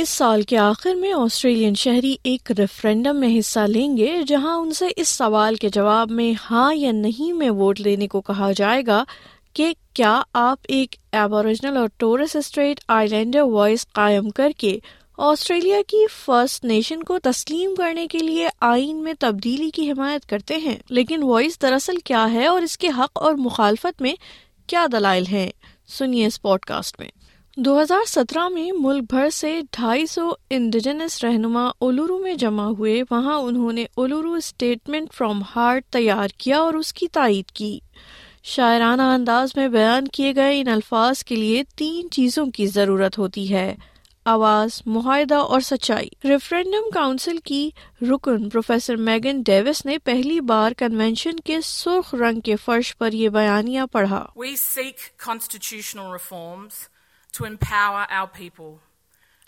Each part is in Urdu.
اس سال کے آخر میں آسٹریلین شہری ایک ریفرینڈم میں حصہ لیں گے جہاں ان سے اس سوال کے جواب میں ہاں یا نہیں میں ووٹ لینے کو کہا جائے گا کہ کیا آپ ایک ایبوریجنل اور Torres Strait Islander Voice قائم کر کے آسٹریلیا کی فرسٹ نیشن کو تسلیم کرنے کے لیے آئین میں تبدیلی کی حمایت کرتے ہیں لیکن وائس دراصل کیا ہے اور اس کے حق اور مخالفت میں کیا دلائل ہیں سنیے اس پوڈ کاسٹ میں دو ہزار سترہ میں ملک بھر سے ڈھائی سو انڈیجنس رہنما اولورو میں جمع ہوئے وہاں انہوں نے اولورو اسٹیٹمنٹ فرام ہارٹ تیار کیا اور اس کی تائید کی شاعرانہ انداز میں بیان کیے گئے ان الفاظ کے لیے تین چیزوں کی ضرورت ہوتی ہے آواز معاہدہ اور سچائی ریفرینڈم کاؤنسل کی رکن پروفیسر میگن ڈیوس نے پہلی بار کنوینشن کے سرخ رنگ کے فرش پر یہ بیانیہ پڑھا to empower our people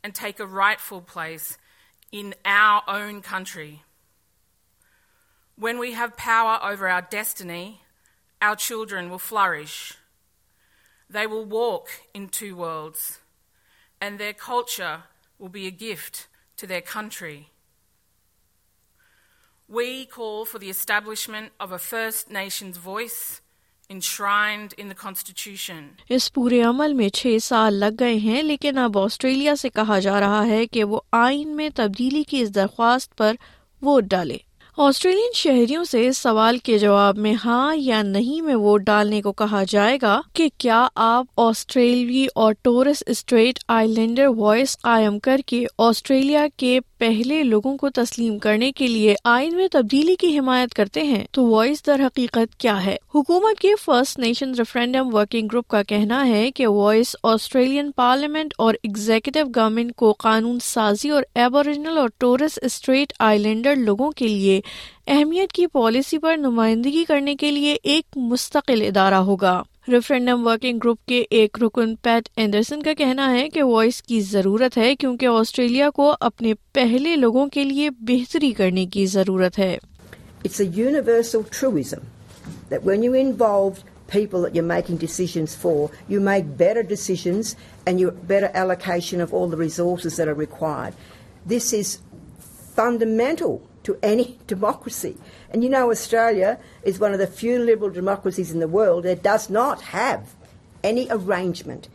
and take a rightful place in our own country. When we have power over our destiny, our children will flourish. They will walk in two worlds, and their culture will be a gift to their country. We call for the establishment of a First Nations voice enshrined constitution اس پورے عمل میں چھ سال لگ گئے ہیں لیکن اب آسٹریلیا سے کہا جا رہا ہے کہ وہ آئین میں تبدیلی کی اس درخواست پر ووٹ ڈالے آسٹریلین شہریوں سے اس سوال کے جواب میں ہاں یا نہیں میں ووٹ ڈالنے کو کہا جائے گا کہ کیا آپ آسٹریلوی اور Torres Strait Islander Voice قائم کر کے آسٹریلیا کے پہلے لوگوں کو تسلیم کرنے کے لیے آئین میں تبدیلی کی حمایت کرتے ہیں تو وائس در حقیقت کیا ہے حکومت کے first nation referendum working group کا کہنا ہے کہ وائس آسٹریلین پارلیمنٹ اور ایگزیکٹو گورنمنٹ کو قانون سازی اور ایبوریجنل اور ٹورسٹ اسٹریٹ آئی لینڈر لوگوں کے لیے اہمیت کی پالیسی پر نمائندگی کرنے کے لیے ایک مستقل ادارہ ہوگا ریفرینڈم ورکنگ گروپ کے ایک رکن پیٹ اینڈرسن کا کہنا ہے کہ وائس کی ضرورت ہے کیونکہ آسٹریلیا کو اپنے پہلے لوگوں کے لیے بہتری کرنے کی ضرورت ہے you to any any any democracy. And you know, Australia is one of the the few liberal democracies in world that does not have arrangement,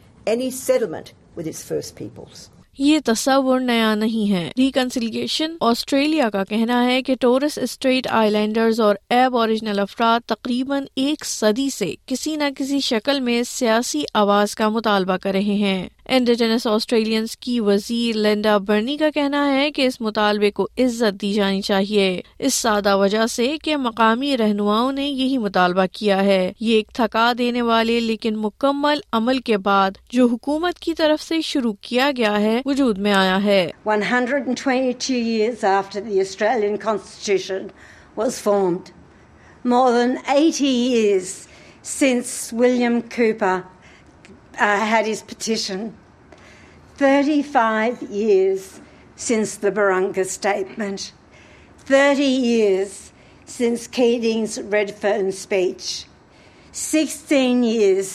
settlement with its first peoples. یہ تصور نیا نہیں ہے ریکنسلیگیشن آسٹریلیا کا کہنا ہے کہ ٹورس اسٹریٹ آئی لینڈرز اور ایب اوریجنل افراد تقریباً ایک صدی سے کسی نہ کسی شکل میں سیاسی آواز کا مطالبہ کر رہے ہیں انڈیجنس آسٹریلینز کی وزیر لینڈا برنی کا کہنا ہے کہ اس مطالبے کو عزت دی جانی چاہیے اس سادہ وجہ سے کہ مقامی رہنماؤں نے یہی مطالبہ کیا ہے یہ ایک تھکا دینے والے لیکن مکمل عمل کے بعد جو حکومت کی طرف سے شروع کیا گیا ہے وجود میں آیا ہے ہریس petition thirty five years since دبرنگ statement thirty years since case ریڈرن speech sixteen years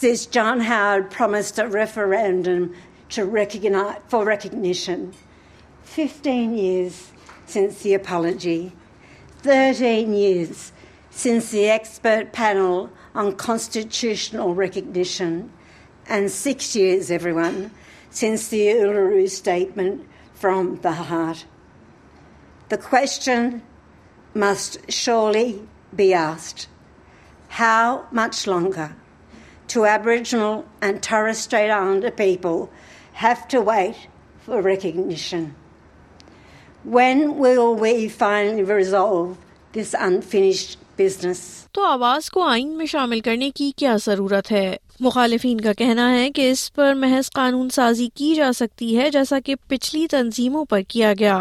see John her mister referendum to رگنا for recognition fifteen years since یہ فالجی ترٹین یئرس سنس یہ expert panel on constitutional recognition and 6 years, everyone, since the Uluru Statement from the Heart. The question must surely be asked, how much longer do Aboriginal and Torres Strait Islander people have to wait for recognition? When will we finally resolve this unfinished business تو آواز کو آئین میں شامل کرنے کی کیا ضرورت ہے مخالفین کا کہنا ہے کہ اس پر محض قانون سازی کی جا سکتی ہے جیسا کہ پچھلی تنظیموں پر کیا گیا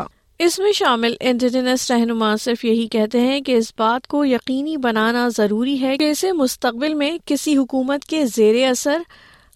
اس میں شامل انڈیجنس رہنما صرف یہی کہتے ہیں کہ اس بات کو یقینی بنانا ضروری ہے کہ اسے مستقبل میں کسی حکومت کے زیر اثر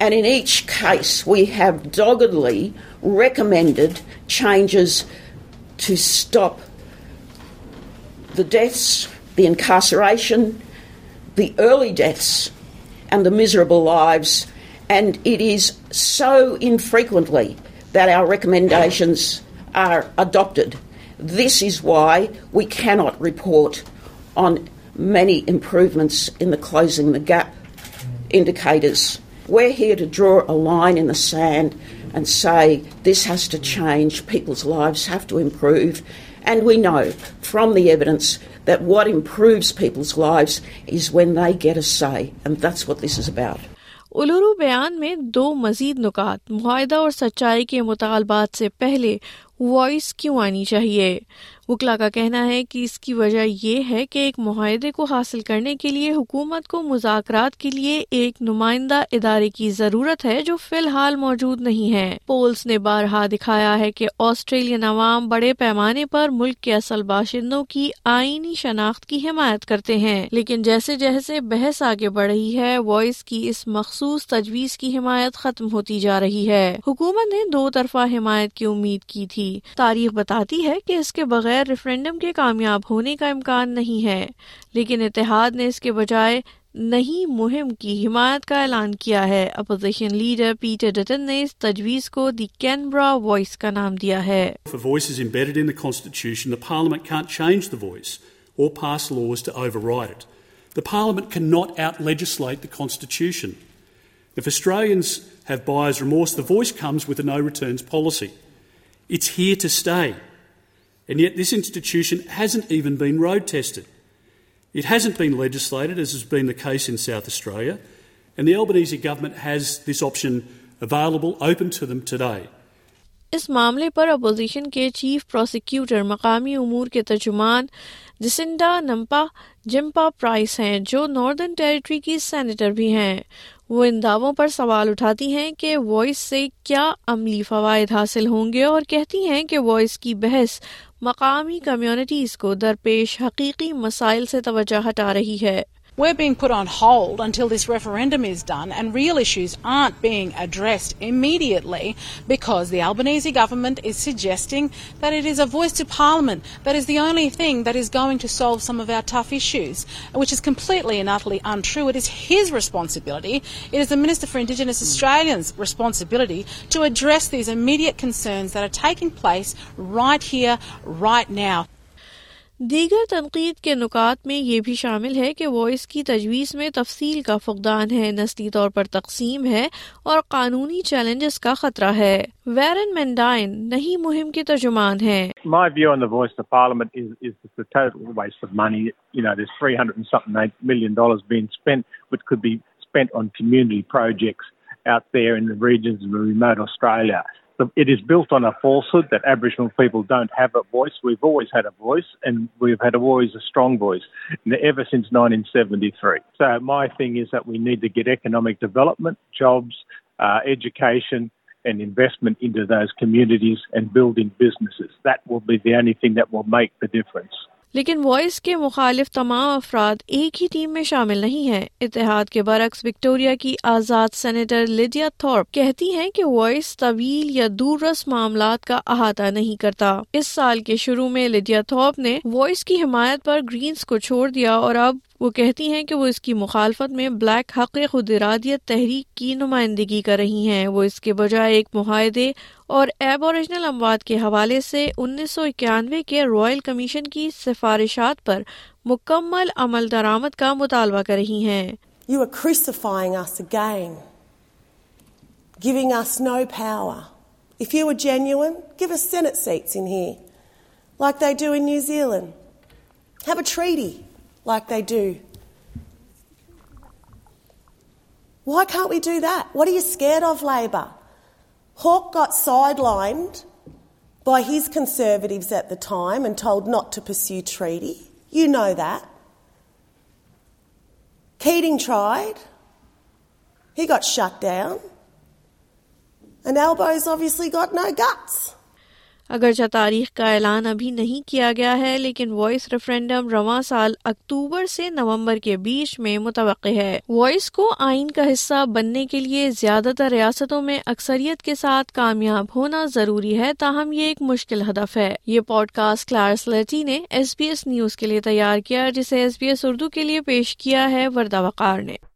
And in each case, we have doggedly recommended changes to stop the deaths, the incarceration, the early deaths, and the miserable lives. And it is so infrequently that our recommendations are adopted. This is why we cannot report on many improvements in the closing the gap indicators We're here to to to draw a a line in the the sand and And and say say, this this has change, people's people's lives lives have improve. we know from evidence that what what improves is is when they get that's about. الورو بیان میں دو مزید نکات معاہدہ اور سچائی کے مطالبات سے پہلے وائس کیوں آنی چاہیے وکلا کا کہنا ہے کہ اس کی وجہ یہ ہے کہ ایک معاہدے کو حاصل کرنے کے لیے حکومت کو مذاکرات کے لیے ایک نمائندہ ادارے کی ضرورت ہے جو فی الحال موجود نہیں ہے پولس نے بارہا دکھایا ہے کہ آسٹریلین عوام بڑے پیمانے پر ملک کے اصل باشندوں کی آئینی شناخت کی حمایت کرتے ہیں لیکن جیسے جیسے بحث آگے بڑھ رہی ہے وائس کی اس مخصوص تجویز کی حمایت ختم ہوتی جا رہی ہے حکومت نے دو طرفہ حمایت کی امید کی تھی تاریخ بتاتی ہے کہ اس کے بغیر بغیر ریفرینڈم کے کامیاب ہونے کا امکان نہیں ہے لیکن اتحاد نے اس کے بجائے نہیں مہم کی حمایت کا اعلان کیا ہے اپوزیشن لیڈر پیٹر ڈٹن نے اس تجویز کو دی کینبرا وائس کا نام دیا ہے for voice is embedded in the constitution the parliament can't change the voice or pass laws to override it the parliament can not And and yet, this this institution hasn't hasn't even been been been road tested. It legislated, as has has the the case in South Australia, Albanese government option available, open to them today. اس معاملے پر اپوزیشن کے چیف پروسیکیوٹر مقامی امور کے ترجمان جسنڈا نمپا جمپا پرائس ہیں جو ناردرن ٹیریٹری کی سینیٹر بھی ہیں وہ ان دعووں پر سوال اٹھاتی ہیں کہ وائس سے کیا عملی فوائد حاصل ہوں گے اور کہتی ہیں کہ وائس کی بحث مقامی کمیونٹیز کو درپیش حقیقی مسائل سے توجہ ہٹا رہی ہے We're being put on hold until this referendum is done, and real issues aren't being addressed immediately because the Albanese government is suggesting that it is a voice to Parliament that is the only thing that is going to solve some of our tough issues, which is completely and utterly untrue. It is his responsibility, it is the Minister for Indigenous Australians' responsibility to address these immediate concerns that are taking place right here, right now. دیگر تنقید کے نکات میں یہ بھی شامل ہے کہ کی تجویز میں تفصیل کا فقدان ہے نسلی طور پر تقسیم ہے اور قانونی چیلنجز کا خطرہ ہے ویرن مینڈائن نہیں مہم کے ترجمان ہیں spent, on community projects out there in the the regions of remote Australia. It is built on a falsehood that Aboriginal people don't have a voice. We've always had a voice, and we've had always a strong voice ever since 1973. So my thing is that we need to get economic development, jobs, uh, education and investment into those communities and building businesses. That will be the only thing that will make the difference. لیکن وائس کے مخالف تمام افراد ایک ہی ٹیم میں شامل نہیں ہیں اتحاد کے برعکس وکٹوریا کی آزاد سینیٹر لیڈیا تھورپ کہتی ہیں کہ وائس طویل یا دور رس معاملات کا احاطہ نہیں کرتا اس سال کے شروع میں لیڈیا تھورپ نے وائس کی حمایت پر گرینز کو چھوڑ دیا اور اب وہ کہتی ہیں کہ وہ اس کی مخالفت میں بلیک حق خود ارادیت تحریک کی نمائندگی کر رہی ہیں وہ اس کے بجائے ایک معاہدے اور ایب اوریجنل اموات کے حوالے سے انیس سو اکیانوے کے رائل کمیشن کی سفارشات پر مکمل عمل درآمد کا مطالبہ کر رہی ہیں You are crucifying us again, giving us no power. If you were genuine, give us Senate seats in here, like they do in New Zealand. Have a treaty. What what how wait there of Laiba who so ڈائمڈ بوائے ہیز کن serve rigs at the time and hood not to peace you true no then tried he got shame and oh boys of use got no guts اگرچہ تاریخ کا اعلان ابھی نہیں کیا گیا ہے لیکن وائس ریفرینڈم رواں سال اکتوبر سے نومبر کے بیچ میں متوقع ہے وائس کو آئین کا حصہ بننے کے لیے زیادہ تر ریاستوں میں اکثریت کے ساتھ کامیاب ہونا ضروری ہے تاہم یہ ایک مشکل ہدف ہے یہ پوڈ کاسٹ کلارس لٹی نے ایس بی ایس نیوز کے لیے تیار کیا جسے ایس بی ایس اردو کے لیے پیش کیا ہے وردہ وقار نے